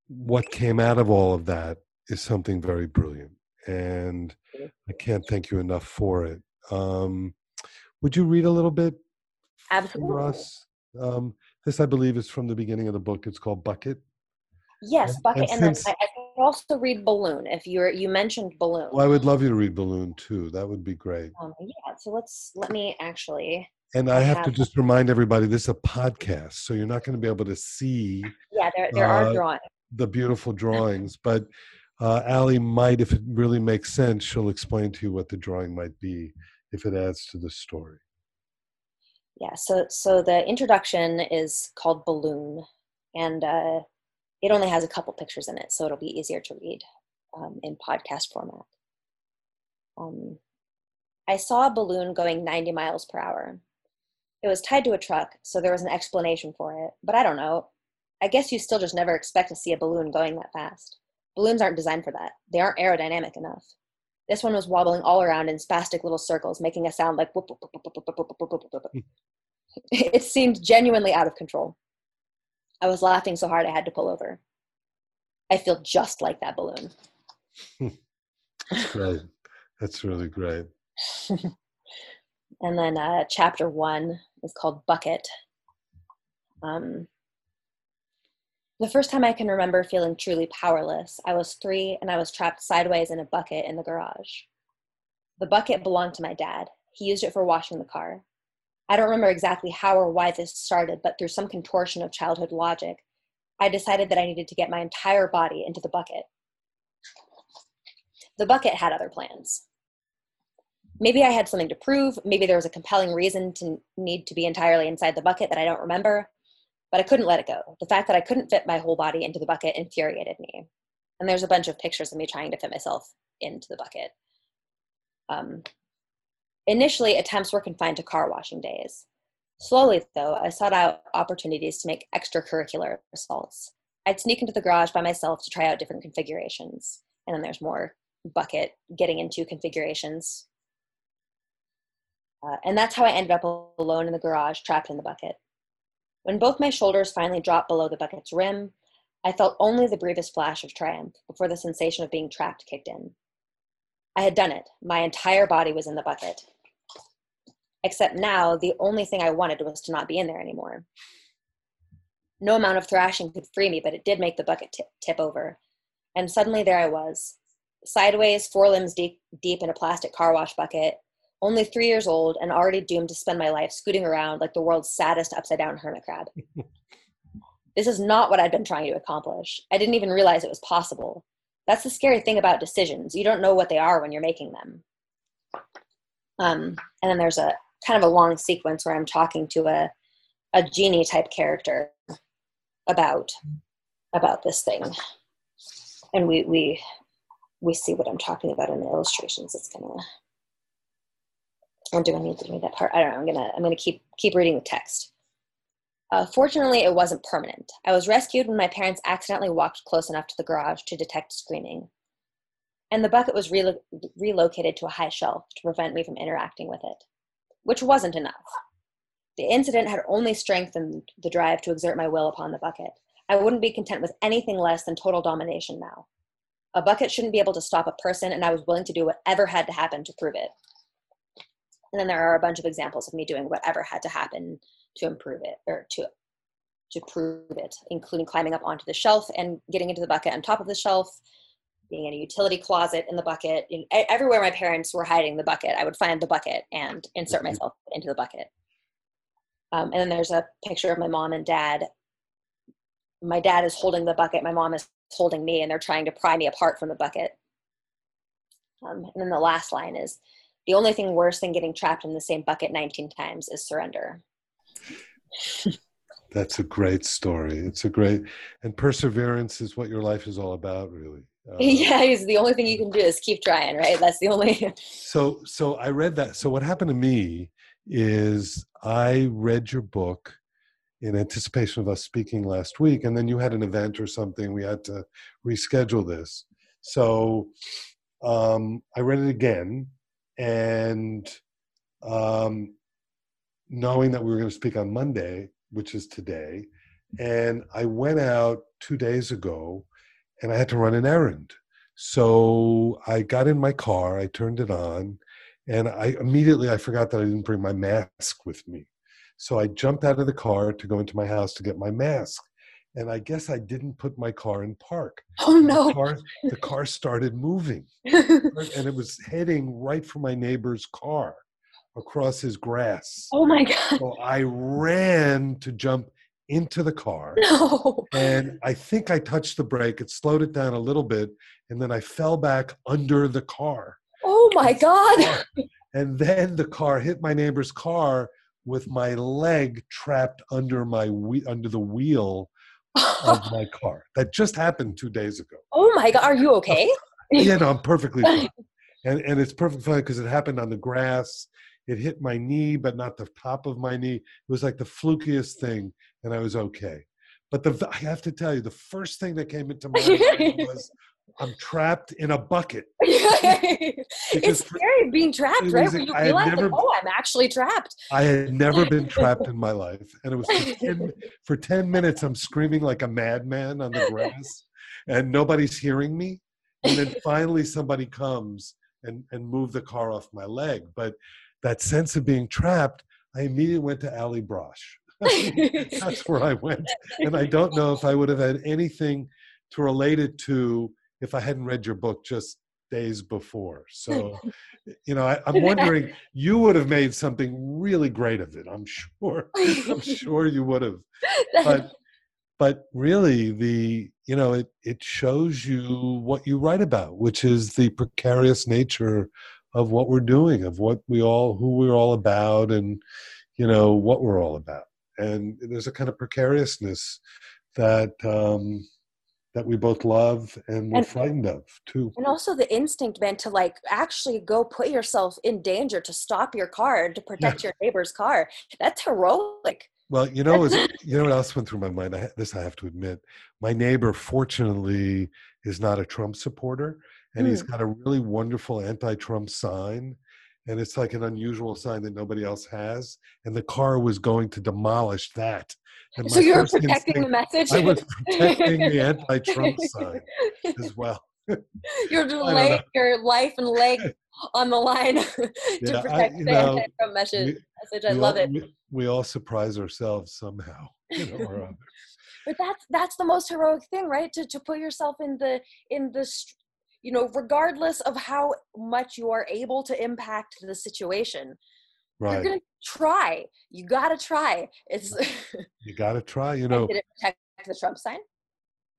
Speaker 2: what came out of all of that is something very brilliant and i can't thank you enough for it. Um would you read a little bit for
Speaker 3: absolutely.
Speaker 2: us? Um this i believe is from the beginning of the book. It's called bucket
Speaker 3: yes bucket
Speaker 2: and
Speaker 3: and, then I, I could also read balloon if you're you mentioned balloon
Speaker 2: well i would love you to read balloon too that would be great
Speaker 3: um, yeah so let's let me actually
Speaker 2: And I
Speaker 3: I
Speaker 2: have to just remind everybody this is a podcast, so you're not going to be able to see
Speaker 3: yeah there, there
Speaker 2: Uh,
Speaker 3: are drawings
Speaker 2: the beautiful drawings. But uh, Allie might, if it really makes sense, she'll explain to you what the drawing might be if it adds to the story.
Speaker 3: yeah so so the introduction is called balloon and uh, it only has a couple pictures in it so it'll be easier to read um, in podcast format um, i saw a balloon going 90 miles per hour it was tied to a truck so there was an explanation for it but i don't know i guess you still just never expect to see a balloon going that fast balloons aren't designed for that they aren't aerodynamic enough this one was wobbling all around in spastic little circles making a sound like whoop, whoop, whoop, whoop, whoop, whoop, whoop, whoop, whoop, it seemed genuinely out of control i was laughing so hard i had to pull over. I feel just like that balloon.
Speaker 2: That's great. That's really great.
Speaker 3: and then uh, chapter one is called bucket. Um, the first time i can remember feeling truly powerless i was three and i was trapped sideways in a bucket in the garage. The bucket belonged to my dad. He used it for washing the car i don't remember exactly how or why this started but through some contortion of childhood logic i decided that i needed to get my entire body into the bucket the bucket had other plans maybe I had something to prove. Maybe there was a compelling reason to need to be entirely inside the bucket that I don't remember, but I couldn't let it go. The fact that I couldn't fit my whole body into the bucket infuriated me. And there's a bunch of pictures of me trying to fit myself into the bucket. Um, initially, attempts were confined to car washing days. Slowly, though, I sought out opportunities to make extracurricular assaults. I'd sneak into the garage by myself to try out different configurations. And then there's more bucket getting into configurations uh, and that's how I ended up alone in the garage, trapped in the bucket. When both my shoulders finally dropped below the bucket's rim, I felt only the briefest flash of triumph before the sensation of being trapped kicked in. I had done it. My entire body was in the bucket. Except now, the only thing I wanted was to not be in there anymore. No amount of thrashing could free me, but it did make the bucket tip, tip over. And suddenly there I was, sideways, four limbs deep, deep in a plastic car wash bucket, only three years old and already doomed to spend my life scooting around like the world's saddest upside down hermit crab. this is not what I'd been trying to accomplish. I didn't even realize it was possible. That's the scary thing about decisions. You don't know what they are when you're making them. Um, and then there's a kind of a long sequence where I'm talking to a, a genie type character about about this thing. And we we we see what I'm talking about in the illustrations. It's gonna or do I need to read that part? I don't know. I'm gonna I'm gonna keep keep reading the text. Uh, fortunately, it wasn't permanent. I was rescued when my parents accidentally walked close enough to the garage to detect screaming, and the bucket was relo- relocated to a high shelf to prevent me from interacting with it, which wasn't enough. The incident had only strengthened the drive to exert my will upon the bucket. I wouldn't be content with anything less than total domination now. A bucket shouldn't be able to stop a person, and I was willing to do whatever had to happen to prove it. And then there are a bunch of examples of me doing whatever had to happen to improve it or to to prove it, including climbing up onto the shelf and getting into the bucket on top of the shelf, being in a utility closet in the bucket. In, everywhere my parents were hiding the bucket, I would find the bucket and insert myself into the bucket. Um, and then there's a picture of my mom and dad. My dad is holding the bucket. My mom is holding me, and they're trying to pry me apart from the bucket. Um, and then the last line is the only thing worse than getting trapped in the same bucket 19 times is surrender.
Speaker 2: That's a great story. It's a great, and perseverance is what your life is all about, really.
Speaker 3: Uh, yeah, it's the only thing you can do is keep trying, right? That's the only.
Speaker 2: so, so I read that. So what happened to me is I read your book in anticipation of us speaking last week, and then you had an event or something. We had to reschedule this. So um, I read it again, and um, knowing that we were going to speak on Monday, which is today, and I went out two days ago, and I had to run an errand. So I got in my car, I turned it on, and I immediately I forgot that I didn't bring my mask with me. So I jumped out of the car to go into my house to get my mask and I guess I didn't put my car in park.
Speaker 3: Oh no!
Speaker 2: The car, the car started moving, and it was heading right for my neighbor's car across his grass.
Speaker 3: Oh my god!
Speaker 2: So I ran to jump into the car,
Speaker 3: no.
Speaker 2: and I think I touched the brake. It slowed it down a little bit, and then I fell back under the car.
Speaker 3: Oh my god!
Speaker 2: And then the car hit my neighbor's car with my leg trapped under my under the wheel of my car. That just happened two days ago.
Speaker 3: Oh my God, are you okay?
Speaker 2: yeah, no, I'm perfectly fine. And, and it's perfectly fine because it happened on the grass. It hit my knee, but not the top of my knee. It was like the flukiest thing, and I was okay. But the I have to tell you, the first thing that came into my mind was I'm trapped in a bucket.
Speaker 3: it's scary being trapped, right? Where you realize, never, like, oh, I'm actually trapped.
Speaker 2: I had never been trapped in my life, and it was for 10, for 10 minutes. I'm screaming like a madman on the grass, and nobody's hearing me. And then finally, somebody comes and and move the car off my leg. But that sense of being trapped, I immediately went to Allie Brosh. That's where I went, and I don't know if I would have had anything to relate it to if I hadn't read your book just days before. So, you know, I, am wondering, you would have made something really great of it. I'm sure. I'm sure you would have. But, but really, the you know, it it shows you what you write about, which is the precarious nature of what we're doing, of what we all, who we're all about, and you know what we're all about. And there's a kind of precariousness that um, that we both love and we're and, frightened of too.
Speaker 3: And also the instinct, man, to like actually go put yourself in danger to stop your car to protect yeah. your neighbor's car. That's heroic.
Speaker 2: Well, you know, was, you know what else went through my mind? I, this I have to admit. My neighbor, fortunately, is not a Trump supporter, and mm. he's hmm. got a really wonderful anti-Trump sign and it's like an unusual sign that nobody else has. And the car was going to demolish that. And
Speaker 3: so you were protecting instinct, the message.
Speaker 2: I was protecting the anti-Trump sign as well.
Speaker 3: You're laying your life and leg on the line to yeah, protect I, the know, anti-Trump message. I love
Speaker 2: all,
Speaker 3: it.
Speaker 2: We, we, all surprise ourselves somehow, you know, or other.
Speaker 3: But that's that's the most heroic thing, right? To to put yourself in the in the you know, regardless of how much you are able to impact the situation. Right. You're gonna try. You gotta try. It's
Speaker 2: you gotta try. You know.
Speaker 3: Did it protect the Trump sign?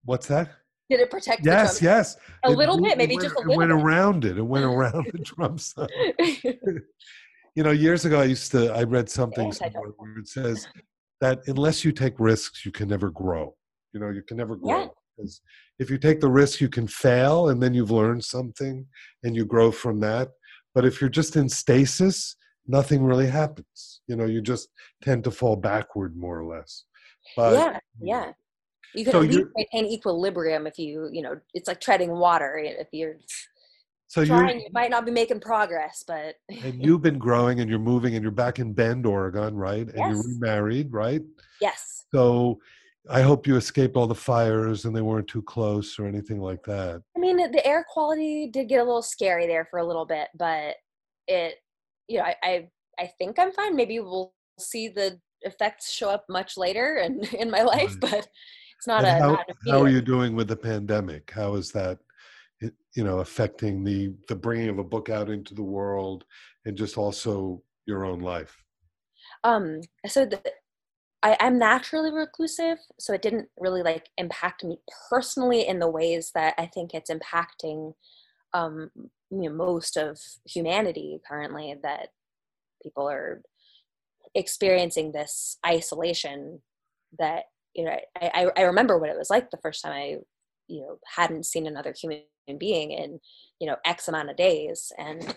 Speaker 2: what's that?
Speaker 3: Did it protect?
Speaker 2: Yes, yes.
Speaker 3: A it, little bit, maybe
Speaker 2: went,
Speaker 3: just a little.
Speaker 2: It went
Speaker 3: bit.
Speaker 2: around it. It went around the Trump sign. you know, years ago, I used to. I read something somewhere where it says that unless you take risks, you can never grow. You know, you can never grow. Yeah. Because if you take the risk, you can fail and then you've learned something and you grow from that. But if you're just in stasis, nothing really happens. You know, you just tend to fall backward more or less.
Speaker 3: But, yeah, yeah. You can so at least maintain equilibrium if you, you know, it's like treading water. If you're so trying, you might not be making progress, but.
Speaker 2: and you've been growing and you're moving and you're back in Bend, Oregon, right? And yes. you're remarried, right?
Speaker 3: Yes.
Speaker 2: So I hope you escaped all the fires and they weren't too close or anything like that.
Speaker 3: I mean, the air quality did get a little scary there for a little bit, but it, you know, I, I, I think I'm fine. Maybe we'll see the effects show up much later in, in my life, right. but it's not
Speaker 2: and
Speaker 3: a.
Speaker 2: How,
Speaker 3: not
Speaker 2: how are you doing with the pandemic? How is that, you know, affecting the the bringing of a book out into the world and just also your own life?
Speaker 3: Um, so the, I, I'm naturally reclusive, so it didn't really like impact me personally in the ways that I think it's impacting um, you know, most of humanity currently. That people are experiencing this isolation. That you know, I, I remember what it was like the first time I you know hadn't seen another human being in you know x amount of days and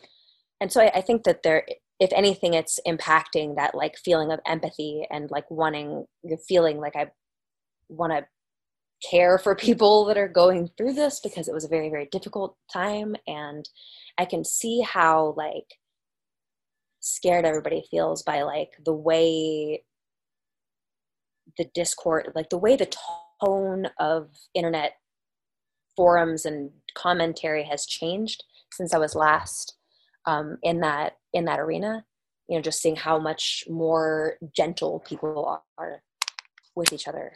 Speaker 3: and so I, I, think that there if anything it's impacting that like feeling of empathy and like wanting the feeling like i want to care for people that are going through this because it was a very very difficult time. And i can see how like scared everybody feels by like the way the discord like the way the tone of internet forums and commentary has changed since i was last um, in that in that arena you know just seeing how much more gentle people are with each other.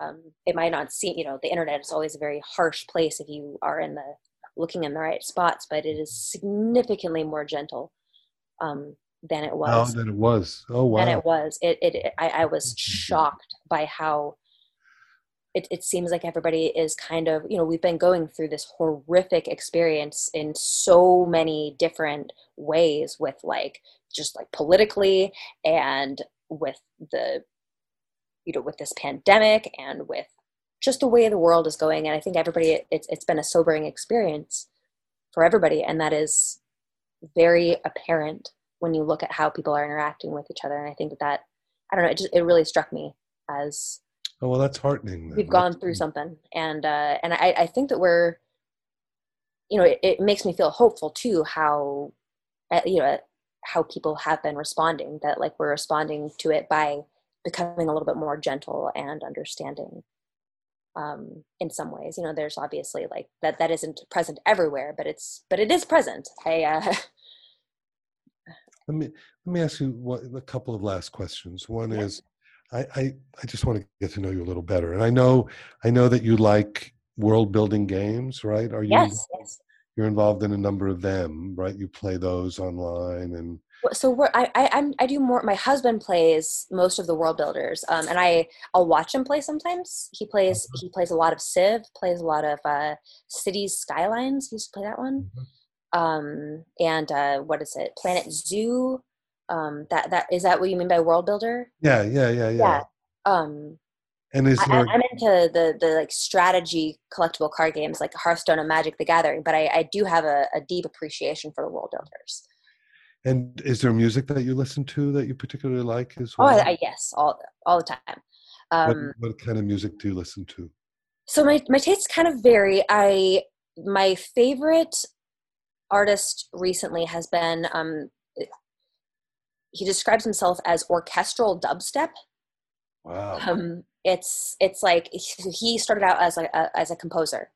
Speaker 3: Um, it might not seem you know the internet is always a very harsh place if you are in the looking in the right spots but it is significantly more gentle um, than it was.
Speaker 2: oh than it was. Oh wow
Speaker 3: than it was. It, it, it I, I was shocked by how it, it seems like everybody is kind of you know we've been going through this horrific experience in so many different ways with like just like politically and with the you know with this pandemic and with just the way the world is going. And i think everybody it's, it's been a sobering experience for everybody. And that is very apparent when you look at how people are interacting with each other. And i think that that i don't know it just it really struck me as
Speaker 2: Oh well, that's heartening.
Speaker 3: Then. We've gone that's through something, and uh, and I, I think that we're, you know, it, it makes me feel hopeful too. How, uh, you know, how people have been responding. That like we're responding to it by becoming a little bit more gentle and understanding. Um, in some ways, you know, there's obviously like that that isn't present everywhere, but it's but it is present. I. Uh,
Speaker 2: let me let me ask you what, a couple of last questions. One yeah. is I, I, I just want to get to know you a little better. And I know I know that you like world building games, right? Are you
Speaker 3: yes, yes.
Speaker 2: you're involved in a number of them, right? You play those online and
Speaker 3: so we're, I, I I'm, I do more. My husband plays most of the world builders, um, and I I'll watch him play sometimes. He plays uh-huh. he plays a lot of Civ, plays a lot of uh, Cities Skylines. He used to play that one, mm-hmm. um, and uh, what is it? Planet Zoo um that that is that what you mean by world builder
Speaker 2: yeah yeah yeah yeah, yeah.
Speaker 3: um
Speaker 2: and is there...
Speaker 3: I, am into the the like strategy collectible card games like hearthstone and magic the gathering but i i do have a, a deep appreciation for the world builders
Speaker 2: and is there music that you listen to that you particularly like as
Speaker 3: well? Oh, I, I, yes, all all the time. Um,
Speaker 2: what, what, kind of music do you listen to?
Speaker 3: So my my tastes kind of vary. I my favorite artist recently has been um, he describes himself as orchestral dubstep.
Speaker 2: Wow.
Speaker 3: Um, it's it's like he started out as a, as a composer,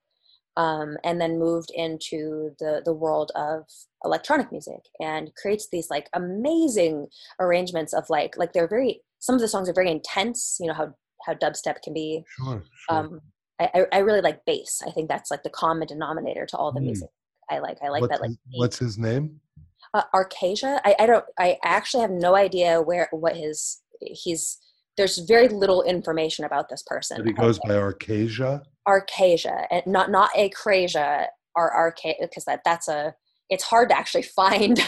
Speaker 3: um, and then moved into the the world of electronic music and creates these like amazing arrangements of like like they're very some of the songs are very intense. You know how how dubstep can be.
Speaker 2: Sure. sure.
Speaker 3: Um, I, I really like bass. I think that's like the common denominator to all the mm. music I like. I like
Speaker 2: what's
Speaker 3: that. Like,
Speaker 2: his, what's his name?
Speaker 3: Uh, Arkasia. I, I don't. I actually have no idea where what his he's. There's very little information about this person.
Speaker 2: But he goes by Arkasia.
Speaker 3: Arkasia, and not not Acrasia or Arca because that that's a. It's hard to actually find.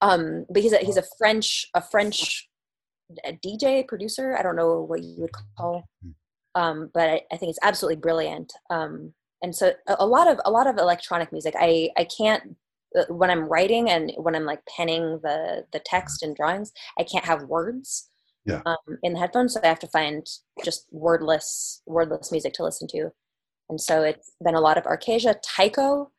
Speaker 3: um, but he's a he's a French a French a DJ producer. I don't know what you would call. Um, but I, I think it's absolutely brilliant. Um, and so a, a lot of a lot of electronic music. I I can't when I'm writing and when I'm like penning the the text and drawings, I can't have words
Speaker 2: yeah.
Speaker 3: um, in the headphones, so I have to find just wordless wordless music to listen to. And so it's been a lot of Arkasia, Tycho,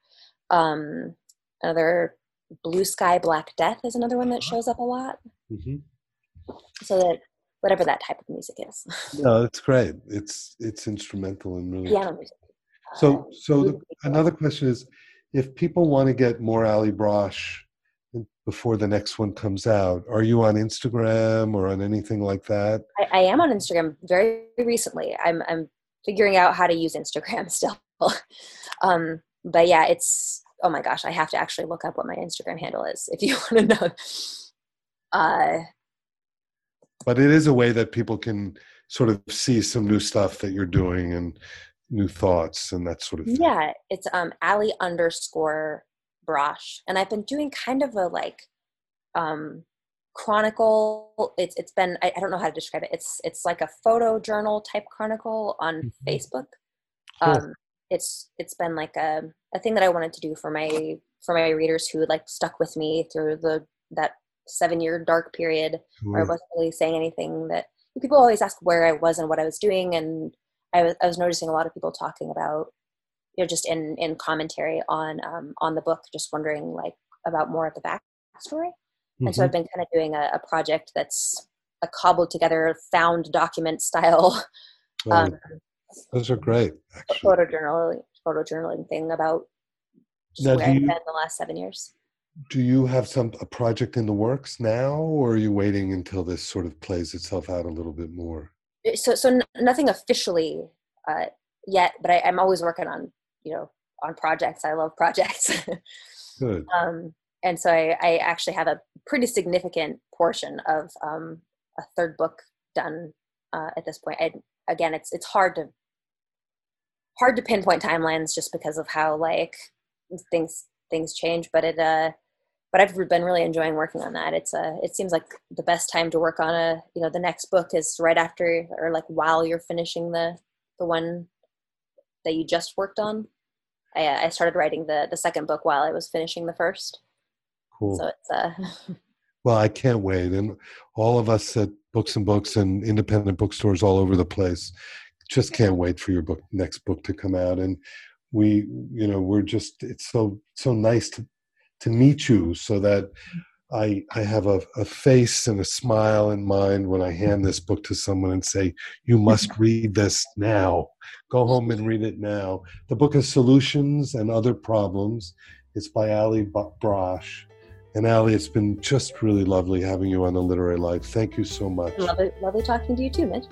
Speaker 3: um, another Blue Sky Black Death is another one that uh-huh. shows up a lot.
Speaker 2: Mm-hmm.
Speaker 3: So that whatever that type of music is.
Speaker 2: no, it's great. It's it's instrumental and really
Speaker 3: piano music.
Speaker 2: So uh, so the, another question is if people want to get more Allie Brosh before the next one comes out, are you on Instagram or on anything like that?
Speaker 3: I, I am on Instagram very recently. I'm I'm figuring out how to use Instagram still. um, but yeah, it's oh my gosh, I have to actually look up what my Instagram handle is if you want to know. Uh,
Speaker 2: but it is a way that people can sort of see some new stuff that you're doing and new thoughts and that sort of thing.
Speaker 3: Yeah, it's um Allie underscore Brosh, and I've been doing kind of a like um chronicle. It's it's been I, I don't know how to describe it. It's it's like a photo journal type chronicle on
Speaker 2: Mhm.
Speaker 3: Facebook.
Speaker 2: Cool.
Speaker 3: Um, it's it's been like a a thing that I wanted to do for my for my readers who like stuck with me through the that seven year dark period where I wasn't really saying anything that people always ask where I was and what I was doing and I was, I was noticing a lot of people talking about you know just in in commentary on um, on the book just wondering like about more of the backstory and so
Speaker 2: Mhm.
Speaker 3: I've been kind of doing a, a project that's a cobbled together found document style
Speaker 2: Right.
Speaker 3: um,
Speaker 2: Those are great,
Speaker 3: photojournaling photojournaling thing about
Speaker 2: Now,
Speaker 3: where I've been the last seven years.
Speaker 2: Do you have some a project in the works now, or are you waiting until this sort of plays itself out a little bit more?
Speaker 3: So so n- nothing officially uh, yet, but I, I'm always working on you know on projects. I love projects,
Speaker 2: Good.
Speaker 3: um, and so I, I actually have a pretty significant portion of um, a third book done uh, at this point. I, again, it's it's hard to hard to pinpoint timelines just because of how like things things change, but it uh but I've been really enjoying working on that. It's uh, it seems like the best time to work on a, you know, the next book is right after or like while you're finishing the the one that you just worked on. I, I started writing the the second book while I was finishing the first,
Speaker 2: Cool.
Speaker 3: so it's uh,
Speaker 2: Well, I can't wait. And all of us at Books and Books and independent bookstores all over the place just can't wait for your book next book to come out. And we, you know, we're just it's so so nice to to meet you so that I I have a, a face and a smile in mind when I hand this book to someone and say, You must read this now. Go home and read it now. The book is Solutions and Other Problems. It's by Allie Brosh. And Allie, it's been just really lovely having you on the Literary Life. Thank you so much.
Speaker 3: lovely, lovely talking to you too, Mitch.